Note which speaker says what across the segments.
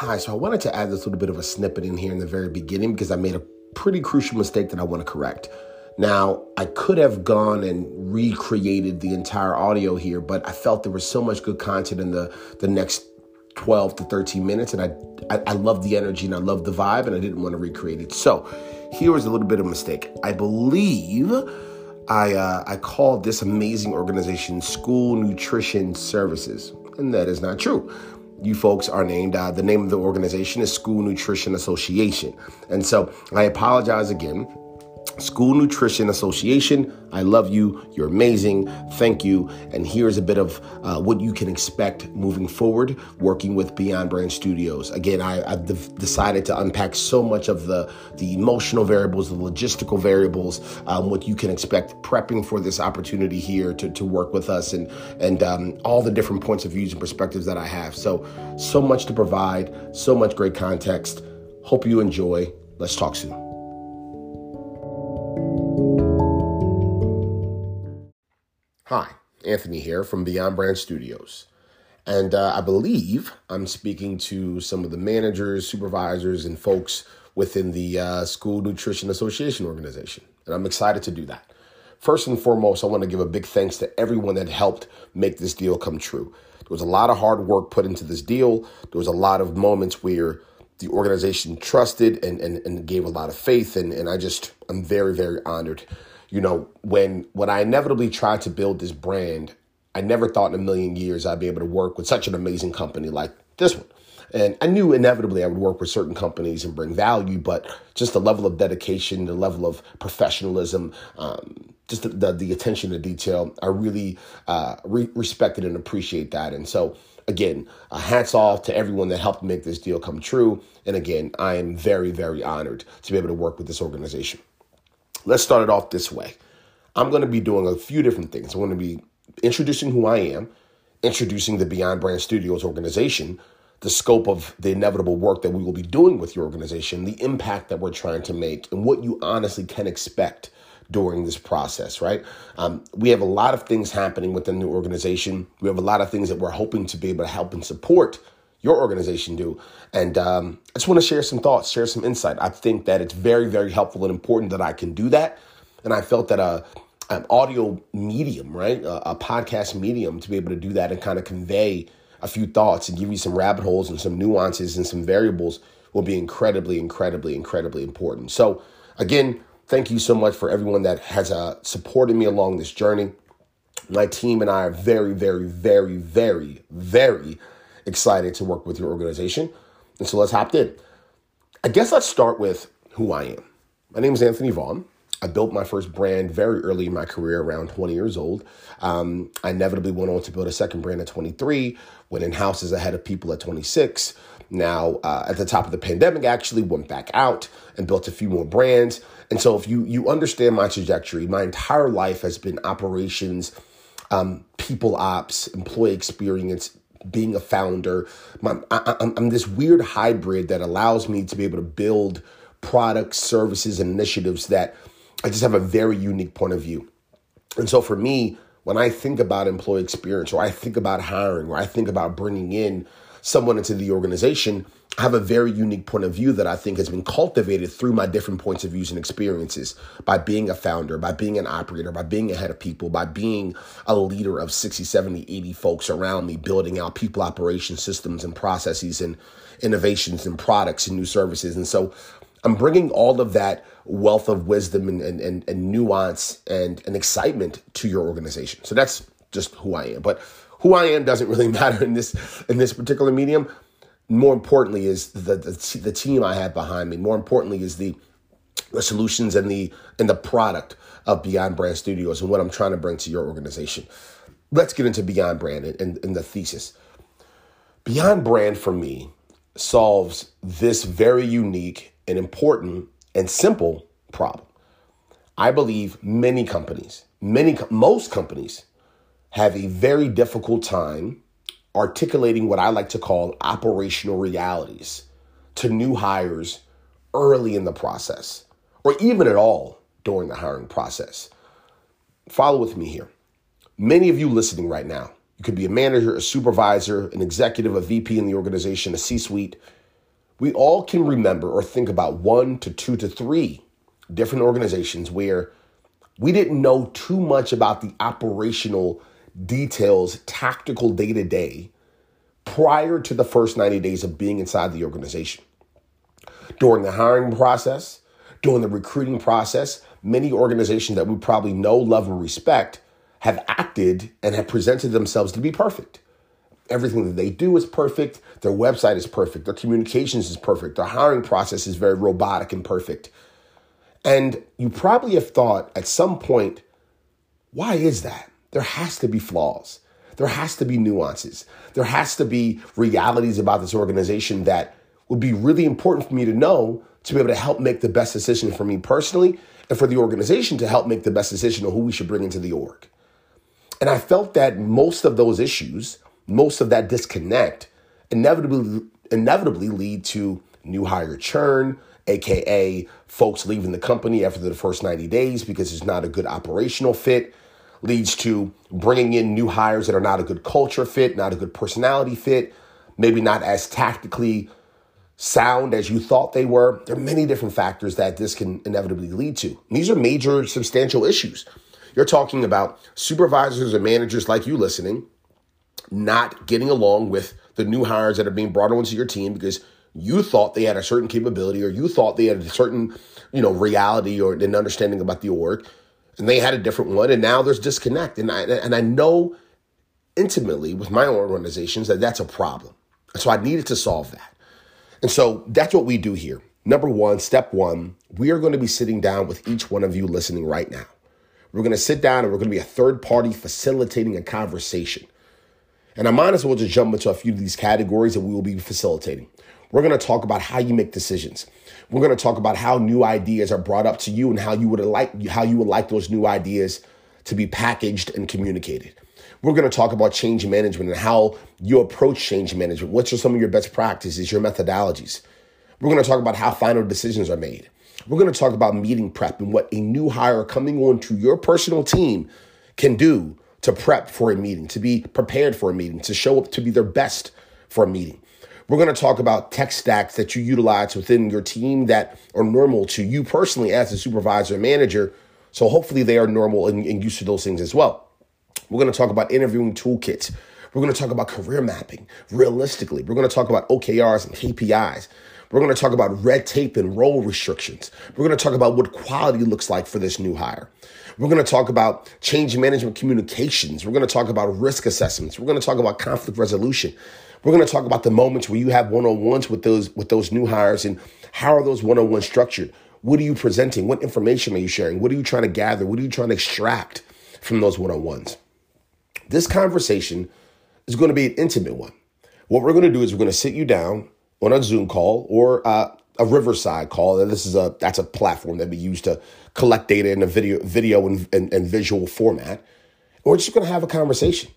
Speaker 1: Hi, so I wanted to add this little bit of a snippet in here in the very beginning because I made a pretty crucial mistake that I want to correct. Now, I could have gone and recreated the entire audio here, but I felt there was so much good content in the, the next 12 to 13 minutes, and I, I, I love the energy and I love the vibe, and I didn't want to recreate it. So here was a little bit of a mistake. I believe I, uh, I called this amazing organization School Nutrition Services, and that is not true you folks are named. Uh, the name of the organization is School Nutrition Association. And so I apologize again. School Nutrition Association. I love you. You're amazing. Thank you. And here's a bit of uh, what you can expect moving forward working with Beyond Brand Studios. Again, I, have decided to unpack so much of the, the emotional variables, the logistical variables, um, what you can expect prepping for this opportunity here to, to work with us and, and um, all the different points of views and perspectives that I have. So, so much to provide, so much great context. Hope you enjoy. Let's talk soon. Hi, Anthony here from Beyond Brand Studios. And uh, I believe I'm speaking to some of the managers, supervisors, and folks within the uh, School Nutrition Association organization. And I'm excited to do that. First and foremost, I want to give a big thanks to everyone that helped make this deal come true. There was a lot of hard work put into this deal. There was a lot of moments where the organization trusted and, and, and gave a lot of faith. And, and I just, I'm very, very honored you know, when when I inevitably tried to build this brand, I never thought in a million years I'd be able to work with such an amazing company like this one. And I knew inevitably I would work with certain companies and bring value, but just the level of dedication, the level of professionalism, um, just the, the, the, attention to detail, I really uh, re- respected and appreciate that. And so, again, uh, hats off to everyone that helped make this deal come true. And again, I am very, very honored to be able to work with this organization. Let's start it off this way. I'm going to be doing a few different things. I'm going to be introducing who I am, introducing the Beyond Brand Studios organization, the scope of the inevitable work that we will be doing with your organization, the impact that we're trying to make, and what you honestly can expect during this process, right? Um, we have a lot of things happening within the organization. We have a lot of things that we're hoping to be able to help and support your organization do. And um, I just want to share some thoughts, share some insight. I think that it's very, very helpful and important that I can do that. And I felt that a, an audio medium, right, a, a podcast medium, to be able to do that and kind of convey a few thoughts and give you some rabbit holes and some nuances and some variables will be incredibly, incredibly, incredibly important. So, again, thank you so much for everyone that has uh, supported me along this journey. My team and I are very, very, very, very, very excited to work with your organization. And so let's hop in. I guess let's start with who I am. My name is Anthony Vaughn. I built my first brand very early in my career, around 20 years old. Um, I inevitably went on to build a second brand at 23, went in houses ahead of people at 26. Now, uh, at the top of the pandemic, actually went back out and built a few more brands. And so, if you you understand my trajectory, my entire life has been operations, um, people ops, employee experience, being a founder. I'm, I'm this weird hybrid that allows me to be able to build products, services, and initiatives that I just have a very unique point of view. And so for me, when I think about employee experience or I think about hiring or I think about bringing in someone into the organization, I have a very unique point of view that I think has been cultivated through my different points of views and experiences by being a founder, by being an operator, by being ahead of people, by being a leader of 60, 70, 80 folks around me, building out people operation systems and processes and innovations and products and new services. And so I'm bringing all of that wealth of wisdom and, and, and, and nuance and, and excitement to your organization. So that's just who I am. But who I am doesn't really matter in this in this particular medium. More importantly, is the the, the team I have behind me. More importantly, is the the solutions and the and the product of Beyond Brand Studios and what I'm trying to bring to your organization. Let's get into Beyond Brand and, and, and the thesis. Beyond Brand for me solves this very unique and important and simple problem. I believe many companies, many most companies have a very difficult time articulating what I like to call operational realities to new hires early in the process or even at all during the hiring process. Follow with me here. Many of you listening right now, you could be a manager, a supervisor, an executive, a VP in the organization, a C suite. we all can remember or think about one to two to three different organizations where we didn't know too much about the operational details, tactical day to day prior to the first 90 days of being inside the organization. During the hiring process, during the recruiting process, many organizations that we probably know, love, and respect have acted and have presented themselves to be perfect. Everything that they do is perfect. Their website is perfect. Their communications is perfect. Their hiring process is very robotic and perfect. And you probably have thought at some point, why is that? There has to be flaws. There has to be nuances. There has to be realities about this organization that would be really important for me to know to be able to help make the best decision for me personally and for the organization to help make the best decision of who we should bring into the org. And I felt that most of those issues, most of that disconnect, inevitably inevitably lead to new hire churn, aka folks leaving the company after the first 90 days because it's not a good operational fit, leads to bringing in new hires that are not a good culture fit, not a good personality fit, maybe not as tactically sound as you thought they were. There are many different factors that this can inevitably lead to. And these are major, substantial issues. You're talking about supervisors and managers like you listening not getting along with the new hires that are being brought onto your team because you thought they had a certain capability or you thought they had a certain, you know, reality or an understanding about the org and they had a different one and now there's disconnect and I and I know intimately with my organizations that that's a problem. So I needed to solve that. And so that's what we do here. Number 1, step 1, we are going to be sitting down with each one of you listening right now. We're going to sit down and we're going to be a third party facilitating a conversation. And I might as well just jump into a few of these categories that we will be facilitating. We're going to talk about how you make decisions. We're going to talk about how new ideas are brought up to you and how you would like how you would like those new ideas to be packaged and communicated. We're going to talk about change management and how you approach change management. What are some of your best practices, your methodologies? We're going to talk about how final decisions are made. We're going to talk about meeting prep and what a new hire coming on to your personal team can do to prep for a meeting, to be prepared for a meeting, to show up to be their best for a meeting. We're going to talk about tech stacks that you utilize within your team that are normal to you personally as a supervisor and manager. So hopefully they are normal and, and used to those things as well. We're going to talk about interviewing toolkits. We're going to talk about career mapping realistically. We're going to talk about OKRs and KPIs. We're going to talk about red tape and role restrictions. We're going to talk about what quality looks like for this new hire. We're going to talk about change management communications. We're going to talk about risk assessments. We're going to talk about conflict resolution. We're going to talk about the moments where you have one-on-ones with those with those new hires and how are those one-on-ones structured? What are you presenting? What information are you sharing? What are you trying to gather? What are you trying to extract from those one-on-ones? This conversation is going to be an intimate one. What we're going to do is we're going to sit you down on a Zoom call or uh, a Riverside call. This is a that's a platform that we use to collect data in a video video and, and, and visual format. We're just going to have a conversation,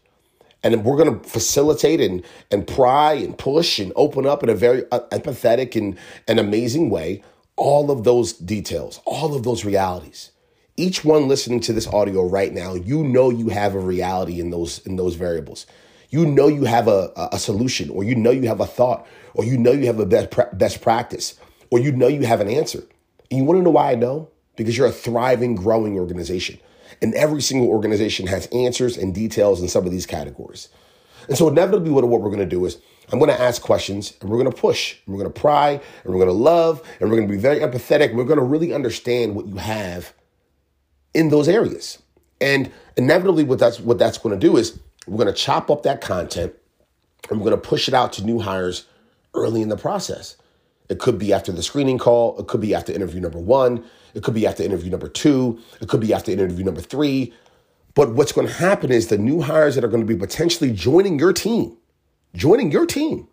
Speaker 1: and we're going to facilitate and and pry and push and open up in a very uh, empathetic and and amazing way all of those details, all of those realities. Each one listening to this audio right now, you know you have a reality in those in those variables. You know you have a, a solution, or you know you have a thought, or you know you have a best, best practice, or you know you have an answer. And you want to know why I know? Because you're a thriving, growing organization. And every single organization has answers and details in some of these categories. And so, inevitably, what, what we're going to do is I'm going to ask questions and we're going to push and we're going to pry and we're going to love and we're going to be very empathetic. And we're going to really understand what you have in those areas. And inevitably, what that's, what that's going to do is we're going to chop up that content and we're going to push it out to new hires early in the process. It could be after the screening call. It could be after interview number one. It could be after interview number two. It could be after interview number three. But what's going to happen is the new hires that are going to be potentially joining your team, joining your team,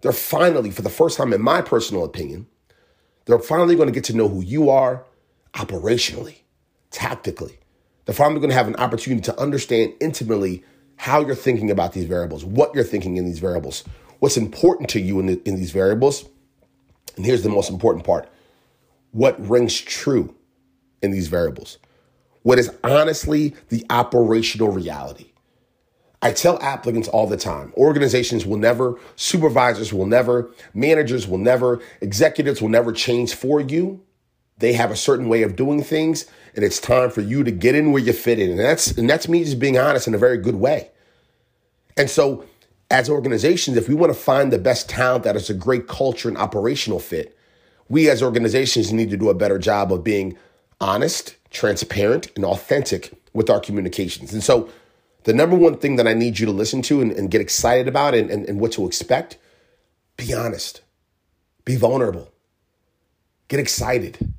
Speaker 1: they're finally, for the first time, in my personal opinion, they're finally going to get to know who you are operationally, tactically. They're finally going to have an opportunity to understand intimately how you're thinking about these variables, what you're thinking in these variables, what's important to you in, the, in these variables. And here's the most important part what rings true in these variables? What is honestly the operational reality? I tell applicants all the time organizations will never, supervisors will never, managers will never, executives will never change for you. They have a certain way of doing things, and it's time for you to get in where you fit in. And that's, and that's me just being honest in a very good way. And so, as organizations, if we want to find the best talent that is a great culture and operational fit, we as organizations need to do a better job of being honest, transparent, and authentic with our communications. And so, the number one thing that I need you to listen to and, and get excited about and, and, and what to expect be honest, be vulnerable, get excited.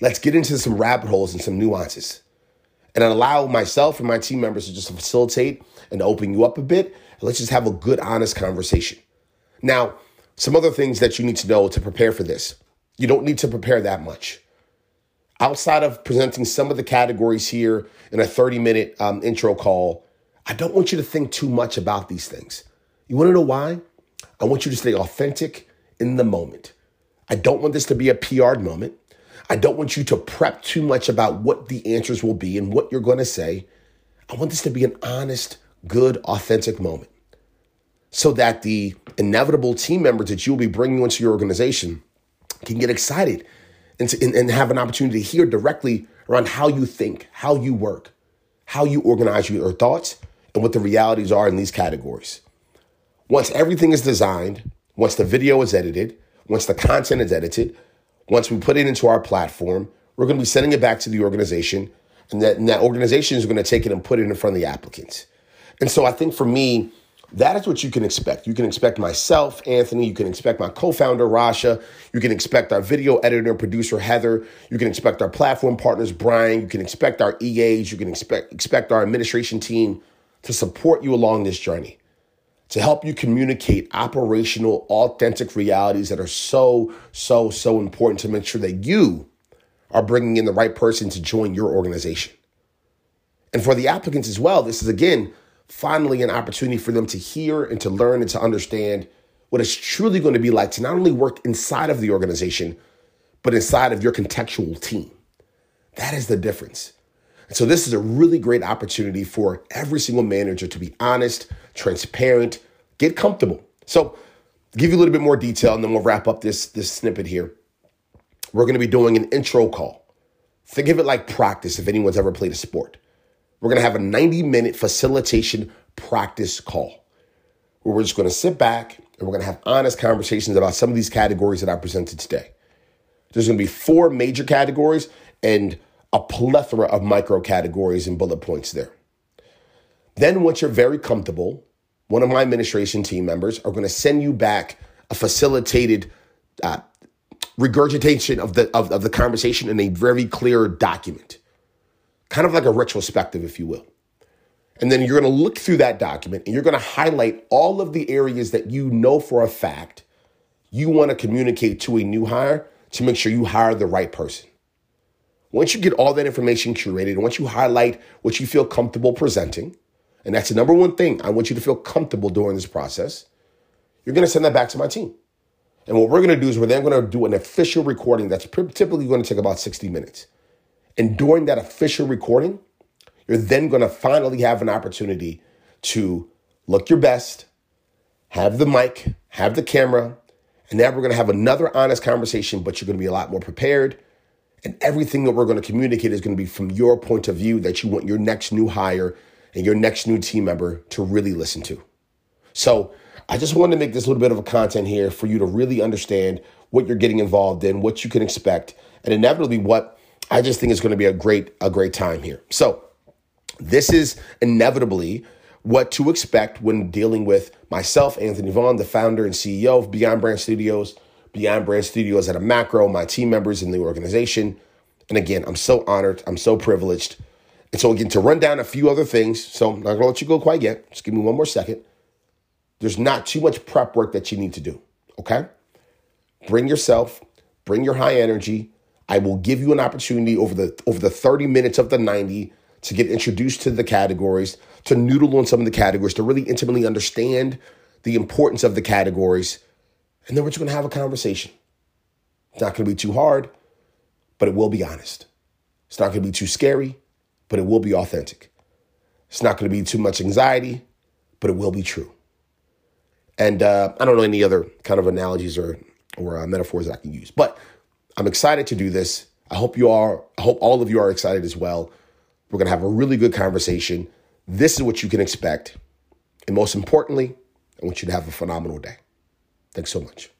Speaker 1: Let's get into some rabbit holes and some nuances and allow myself and my team members to just facilitate and open you up a bit. Let's just have a good, honest conversation. Now, some other things that you need to know to prepare for this. You don't need to prepare that much outside of presenting some of the categories here in a 30 minute um, intro call, I don't want you to think too much about these things. You want to know why? I want you to stay authentic in the moment. I don't want this to be a PR moment. I don't want you to prep too much about what the answers will be and what you're going to say. I want this to be an honest, good, authentic moment so that the inevitable team members that you'll be bringing into your organization can get excited and, to, and, and have an opportunity to hear directly around how you think, how you work, how you organize your thoughts, and what the realities are in these categories. Once everything is designed, once the video is edited, once the content is edited, once we put it into our platform, we're going to be sending it back to the organization, and that, and that organization is going to take it and put it in front of the applicants. And so I think for me, that is what you can expect. You can expect myself, Anthony. You can expect my co founder, Rasha. You can expect our video editor producer, Heather. You can expect our platform partners, Brian. You can expect our EAs. You can expect, expect our administration team to support you along this journey, to help you communicate operational, authentic realities that are so, so, so important to make sure that you are bringing in the right person to join your organization. And for the applicants as well, this is again finally an opportunity for them to hear and to learn and to understand what it's truly going to be like to not only work inside of the organization, but inside of your contextual team. That is the difference. And so, this is a really great opportunity for every single manager to be honest, transparent, get comfortable. So, give you a little bit more detail, and then we'll wrap up this, this snippet here. We're going to be doing an intro call. Think of it like practice if anyone's ever played a sport. We're going to have a 90 minute facilitation practice call where we're just going to sit back and we're going to have honest conversations about some of these categories that I presented today. There's going to be four major categories and a plethora of micro categories and bullet points there. Then, once you're very comfortable, one of my administration team members are going to send you back a facilitated uh, regurgitation of the of, of the conversation in a very clear document kind of like a retrospective, if you will. And then you're going to look through that document and you're going to highlight all of the areas that you know for a fact you want to communicate to a new hire to make sure you hire the right person. Once you get all that information curated, once you highlight what you feel comfortable presenting, and that's the number one thing, I want you to feel comfortable during this process, you're going to send that back to my team. And what we're going to do is we're then going to do an official recording that's typically going to take about 60 minutes. And during that official recording, you're then going to finally have an opportunity to look your best, have the mic, have the camera, and now we're going to have another honest conversation, but you're going to be a lot more prepared. And everything that we're going to communicate is going to be from your point of view that you want your next new hire and your next new team member to really listen to. So I just wanted to make this little bit of a content here for you to really understand what you're getting involved in, what you can expect, and inevitably what I just think it's going to be a great a great time here. So, this is inevitably what to expect when dealing with myself, Anthony Vaughn, the founder and CEO of Beyond Brand Studios, Beyond Brand Studios at a macro, my team members in the organization. And again, I'm so honored, I'm so privileged. And so, again, to run down a few other things, so I'm not gonna let you go quite yet. Just give me one more second. There's not too much prep work that you need to do, okay? Bring yourself, bring your high energy, I will give you an opportunity over the over the 30 minutes of the 90 to get introduced to the categories, to noodle on some of the categories, to really intimately understand the importance of the categories. And then we're just to have a conversation. It's not to be too hard, but it will be honest. It's not to be too scary, but it will be authentic. It's not to be too much anxiety, but it will be true. And uh, I don't know any other kind of analogies or or uh, metaphors that I can use, but I'm excited to do this. I hope you are. I hope all of you are excited as well. We're gonna have a really good conversation. This is what you can expect, and most importantly, I want you to have a phenomenal day. Thanks so much.